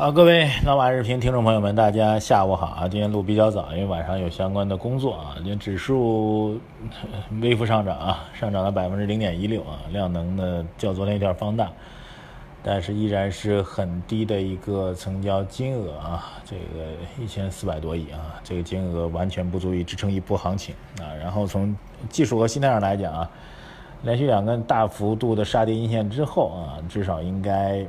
好，各位老马日评听众朋友们，大家下午好啊！今天录比较早，因为晚上有相关的工作啊。今天指数微幅上涨啊，上涨了百分之零点一六啊，量能呢较昨天有点放大，但是依然是很低的一个成交金额啊，这个一千四百多亿啊，这个金额完全不足以支撑一波行情啊。然后从技术和心态上来讲啊，连续两根大幅度的杀跌阴线之后啊，至少应该。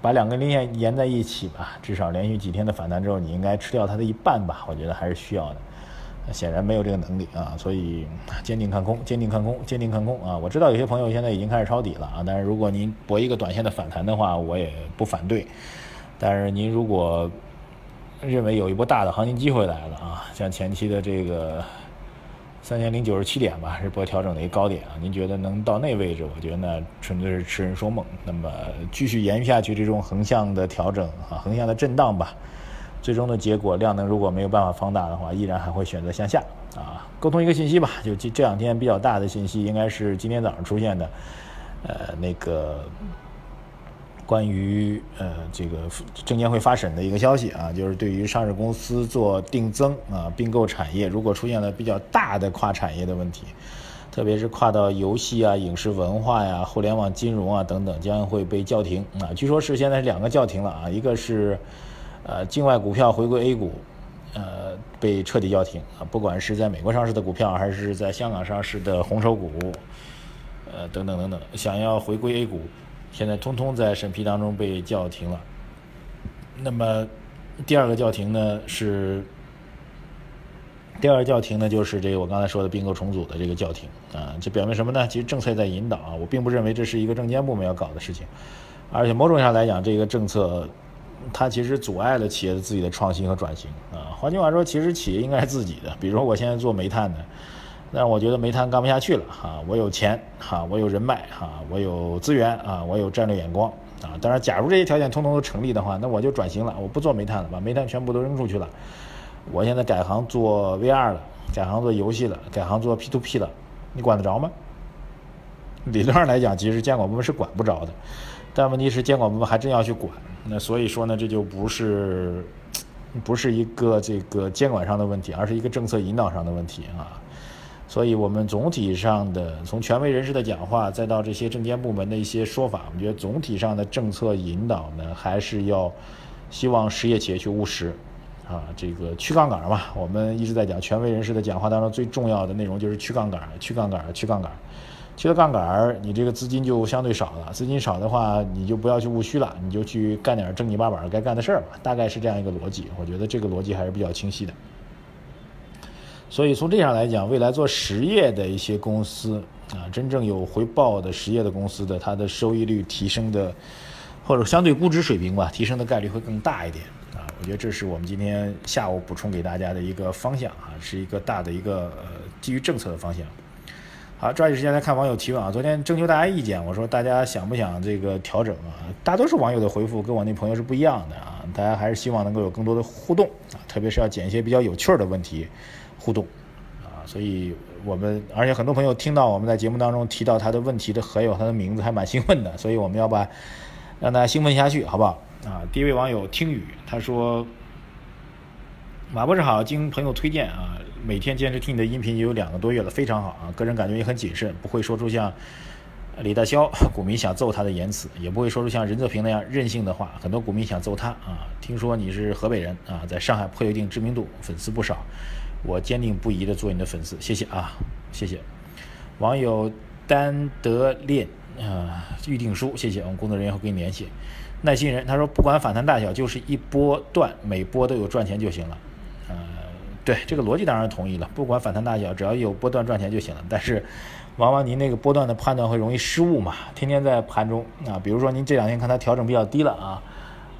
把两根零线连在一起吧，至少连续几天的反弹之后，你应该吃掉它的一半吧？我觉得还是需要的。显然没有这个能力啊，所以坚定看空，坚定看空，坚定看空啊！我知道有些朋友现在已经开始抄底了啊，但是如果您博一个短线的反弹的话，我也不反对。但是您如果认为有一波大的行情机会来了啊，像前期的这个。三千零九十七点吧，是波调整的一个高点啊。您觉得能到那位置？我觉得呢纯粹是痴人说梦。那么继续延续下去，这种横向的调整啊，横向的震荡吧，最终的结果量能如果没有办法放大的话，依然还会选择向下啊。沟通一个信息吧，就这这两天比较大的信息，应该是今天早上出现的，呃，那个。关于呃这个证监会发审的一个消息啊，就是对于上市公司做定增啊并购产业，如果出现了比较大的跨产业的问题，特别是跨到游戏啊、影视文化呀、互联网金融啊等等，将会被叫停啊。据说是现在是两个叫停了啊，一个是呃境外股票回归 A 股，呃被彻底叫停啊，不管是在美国上市的股票，还是在香港上市的红筹股，呃等等等等，想要回归 A 股。现在通通在审批当中被叫停了。那么第二个叫停呢是第二个叫停呢就是这个我刚才说的并购重组的这个叫停啊，这表明什么呢？其实政策在引导啊，我并不认为这是一个证监部门要搞的事情，而且某种上来讲，这个政策它其实阻碍了企业的自己的创新和转型啊。换句话说，其实企业应该是自己的，比如说我现在做煤炭的。但我觉得煤炭干不下去了哈，我有钱哈，我有人脉哈，我有资源啊，我有战略眼光啊。当然，假如这些条件通通都成立的话，那我就转型了，我不做煤炭了，把煤炭全部都扔出去了。我现在改行做 VR 了，改行做游戏了，改行做 P2P 了，你管得着吗？理论上来讲，其实监管部门是管不着的，但问题是监管部门还真要去管，那所以说呢，这就不是不是一个这个监管上的问题，而是一个政策引导上的问题啊。所以，我们总体上的从权威人士的讲话，再到这些证监部门的一些说法，我们觉得总体上的政策引导呢，还是要希望实业企业去务实，啊，这个去杠杆嘛。我们一直在讲权威人士的讲话当中最重要的内容就是去杠杆，去杠杆，去杠杆。去了杠杆，你这个资金就相对少了。资金少的话，你就不要去务虚了，你就去干点正经八百该干的事儿吧。大概是这样一个逻辑，我觉得这个逻辑还是比较清晰的。所以从这上来讲，未来做实业的一些公司啊，真正有回报的实业的公司的，它的收益率提升的，或者相对估值水平吧，提升的概率会更大一点啊。我觉得这是我们今天下午补充给大家的一个方向啊，是一个大的一个呃基于政策的方向。好，抓紧时间来看网友提问啊。昨天征求大家意见，我说大家想不想这个调整啊？大多数网友的回复跟我那朋友是不一样的啊，大家还是希望能够有更多的互动啊，特别是要捡一些比较有趣儿的问题。互动，啊，所以我们而且很多朋友听到我们在节目当中提到他的问题的还有他的名字，还蛮兴奋的，所以我们要把让大家兴奋下去，好不好？啊，第一位网友听雨他说：“马博士好，经朋友推荐啊，每天坚持听你的音频也有两个多月了，非常好啊，个人感觉也很谨慎，不会说出像李大霄股民想揍他的言辞，也不会说出像任泽平那样任性的话，很多股民想揍他啊。听说你是河北人啊，在上海颇有一定知名度，粉丝不少。”我坚定不移的做你的粉丝，谢谢啊，谢谢。网友丹德烈啊，预定书，谢谢，我们工作人员会跟你联系。耐心人他说，不管反弹大小，就是一波段，每波都有赚钱就行了。呃，对，这个逻辑当然同意了，不管反弹大小，只要有波段赚钱就行了。但是，往往您那个波段的判断会容易失误嘛，天天在盘中啊，比如说您这两天看它调整比较低了啊，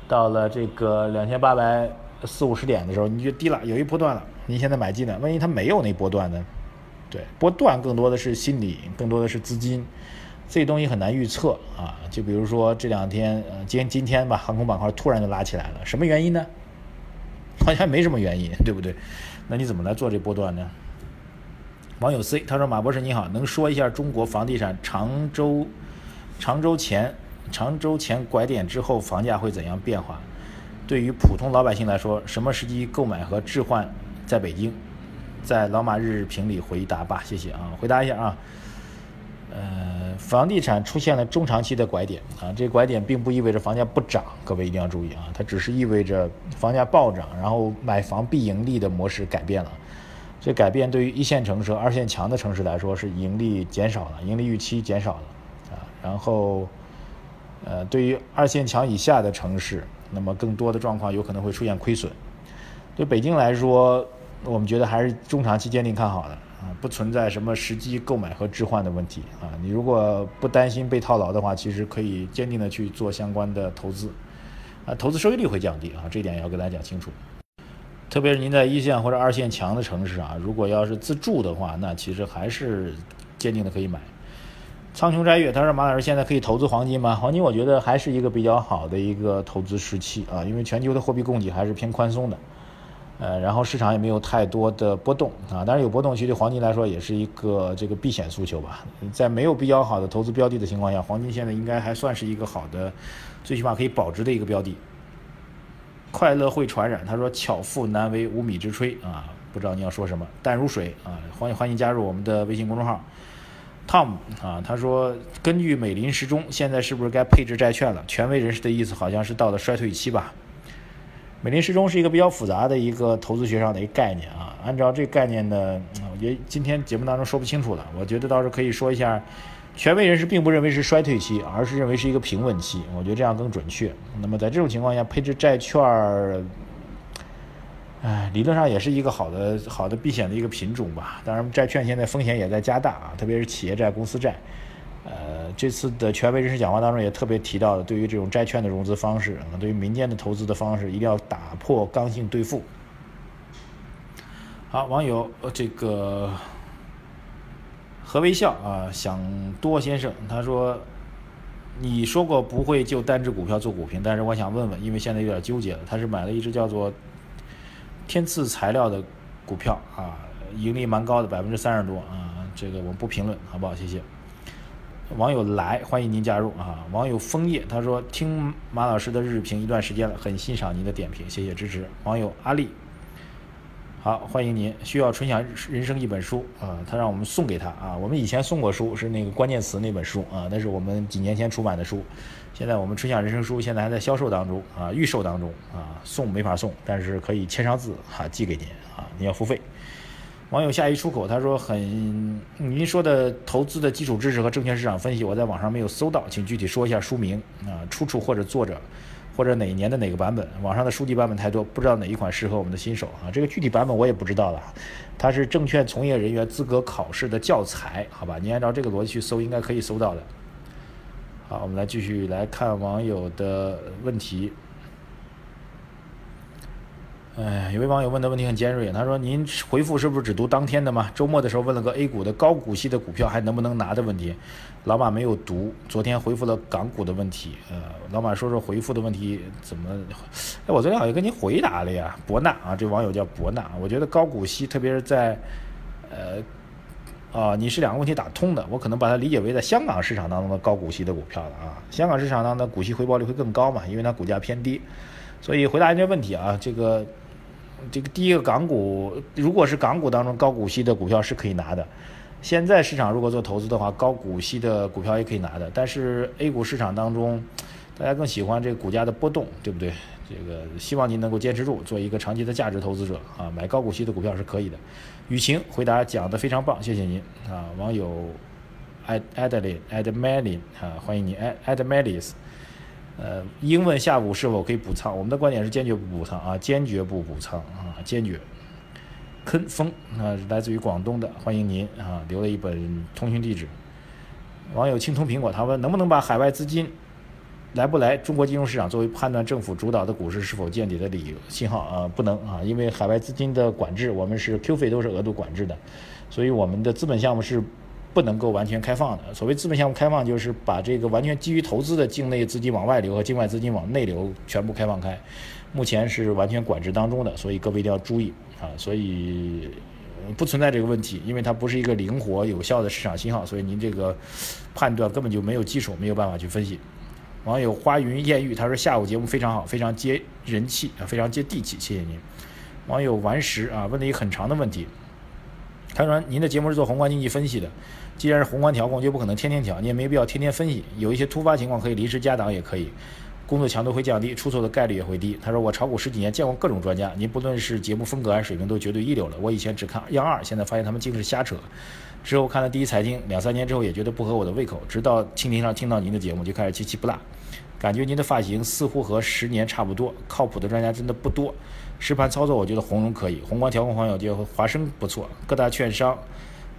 到了这个两千八百四五十点的时候，你就低了，有一波段了。您现在买进的，万一它没有那波段呢？对，波段更多的是心理，更多的是资金，这东西很难预测啊。就比如说这两天，呃，今今天吧，航空板块突然就拉起来了，什么原因呢？好像没什么原因，对不对？那你怎么来做这波段呢？网友 C 他说：“马博士你好，能说一下中国房地产常州常州前常州前拐点之后房价会怎样变化？对于普通老百姓来说，什么时机购买和置换在北京？在老马日评里回答吧，谢谢啊，回答一下啊。呃，房地产出现了中长期的拐点啊，这拐点并不意味着房价不涨，各位一定要注意啊，它只是意味着房价暴涨，然后买房必盈利的模式改变了。这改变对于一线城市、二线强的城市来说是盈利减少了，盈利预期减少了啊。然后，呃，对于二线强以下的城市，那么更多的状况有可能会出现亏损。对北京来说，我们觉得还是中长期坚定看好的啊，不存在什么时机购买和置换的问题啊。你如果不担心被套牢的话，其实可以坚定的去做相关的投资啊，投资收益率会降低啊，这一点要跟大家讲清楚。特别是您在一线或者二线强的城市啊，如果要是自住的话，那其实还是坚定的可以买。苍穹摘月他说：“马老师现在可以投资黄金吗？黄金我觉得还是一个比较好的一个投资时期啊，因为全球的货币供给还是偏宽松的，呃，然后市场也没有太多的波动啊。当然有波动，其实对黄金来说也是一个这个避险诉求吧。在没有比较好的投资标的的情况下，黄金现在应该还算是一个好的，最起码可以保值的一个标的。”快乐会传染。他说：“巧妇难为无米之炊啊，不知道你要说什么。淡如水啊，欢迎欢迎加入我们的微信公众号。Tom 啊，他说根据美林时钟，现在是不是该配置债券了？权威人士的意思好像是到了衰退期吧。美林时钟是一个比较复杂的一个投资学上的一个概念啊。按照这概念呢，我觉得今天节目当中说不清楚了。我觉得倒是可以说一下。”权威人士并不认为是衰退期，而是认为是一个平稳期。我觉得这样更准确。那么在这种情况下，配置债券儿，哎，理论上也是一个好的、好的避险的一个品种吧。当然，债券现在风险也在加大啊，特别是企业债、公司债。呃，这次的权威人士讲话当中也特别提到了，对于这种债券的融资方式，啊对于民间的投资的方式，一定要打破刚性兑付。好，网友这个。何微笑啊，想多先生，他说，你说过不会就单只股票做股评，但是我想问问，因为现在有点纠结了。他是买了一只叫做天赐材料的股票啊，盈利蛮高的，百分之三十多啊。这个我们不评论，好不好？谢谢。网友来，欢迎您加入啊。网友枫叶他说，听马老师的日评一段时间了，很欣赏您的点评，谢谢支持。网友阿丽。好，欢迎您。需要纯享人生一本书啊，他让我们送给他啊。我们以前送过书，是那个关键词那本书啊，那是我们几年前出版的书。现在我们纯享人生书现在还在销售当中啊，预售当中啊，送没法送，但是可以签上字哈，寄给您啊，您要付费。网友下一出口，他说很，您说的投资的基础知识和证券市场分析，我在网上没有搜到，请具体说一下书名啊，出处或者作者。或者哪一年的哪个版本？网上的书籍版本太多，不知道哪一款适合我们的新手啊。这个具体版本我也不知道了。它是证券从业人员资格考试的教材，好吧？你按照这个逻辑去搜，应该可以搜到的。好，我们来继续来看网友的问题。哎，有位网友问的问题很尖锐，他说：“您回复是不是只读当天的吗？周末的时候问了个 A 股的高股息的股票还能不能拿的问题，老马没有读。昨天回复了港股的问题，呃，老马说说回复的问题怎么？哎，我昨天好像跟您回答了呀，博纳啊，这网友叫博纳。我觉得高股息，特别是在，呃，啊，你是两个问题打通的，我可能把它理解为在香港市场当中的高股息的股票了啊。香港市场当中的股息回报率会更高嘛，因为它股价偏低，所以回答您这问题啊，这个。这个第一个港股，如果是港股当中高股息的股票是可以拿的。现在市场如果做投资的话，高股息的股票也可以拿的。但是 A 股市场当中，大家更喜欢这个股价的波动，对不对？这个希望您能够坚持住，做一个长期的价值投资者啊，买高股息的股票是可以的。雨晴回答讲得非常棒，谢谢您啊，网友 Ad Adeline Admelin 啊，欢迎您 Ad Admelis。呃，应问下午是否可以补仓？我们的观点是坚决不补仓啊，坚决不补仓啊，坚决。坑风啊，来自于广东的，欢迎您啊，留了一本通讯地址。网友青铜苹果他问，能不能把海外资金来不来中国金融市场作为判断政府主导的股市是否见底的理由信号啊？不能啊，因为海外资金的管制，我们是 Q 费都是额度管制的，所以我们的资本项目是不能够完全开放的。所谓资本项目开放，就是把这个完全基于投资的境内资金往外流和境外资金往内流全部开放开。目前是完全管制当中的，所以各位一定要注意啊！所以不存在这个问题，因为它不是一个灵活有效的市场信号，所以您这个判断根本就没有基础，没有办法去分析。网友花云艳遇他说下午节目非常好，非常接人气啊，非常接地气，谢谢您。网友顽石啊问了一个很长的问题，他说您的节目是做宏观经济分析的，既然是宏观调控，就不可能天天调，你也没必要天天分析，有一些突发情况可以临时加档也可以。工作强度会降低，出错的概率也会低。他说：“我炒股十几年，见过各种专家，您不论是节目风格还是水平，都绝对一流了。我以前只看央二，现在发现他们竟是瞎扯。之后看了第一财经，两三年之后也觉得不合我的胃口。直到蜻蜓上听到您的节目，就开始七七不落。感觉您的发型似乎和十年差不多。靠谱的专家真的不多。实盘操作，我觉得红融可以，宏观调控方面，我觉得华生不错。各大券商，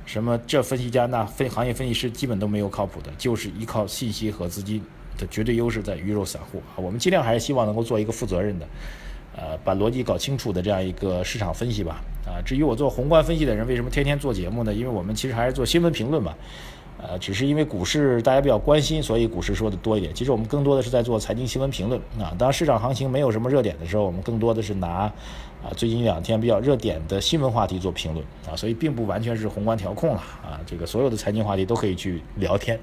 什么这分析家那分行业分析师，基本都没有靠谱的，就是依靠信息和资金。”的绝对优势在鱼肉散户啊，我们尽量还是希望能够做一个负责任的，呃，把逻辑搞清楚的这样一个市场分析吧。啊，至于我做宏观分析的人为什么天天做节目呢？因为我们其实还是做新闻评论嘛，呃，只是因为股市大家比较关心，所以股市说的多一点。其实我们更多的是在做财经新闻评论啊。当市场行情没有什么热点的时候，我们更多的是拿啊最近一两天比较热点的新闻话题做评论啊，所以并不完全是宏观调控了啊。这个所有的财经话题都可以去聊天。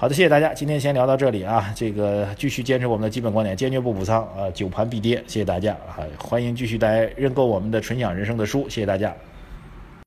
好的，谢谢大家，今天先聊到这里啊。这个继续坚持我们的基本观点，坚决不补仓啊，久盘必跌。谢谢大家啊，欢迎继续来认购我们的《纯享人生》的书，谢谢大家。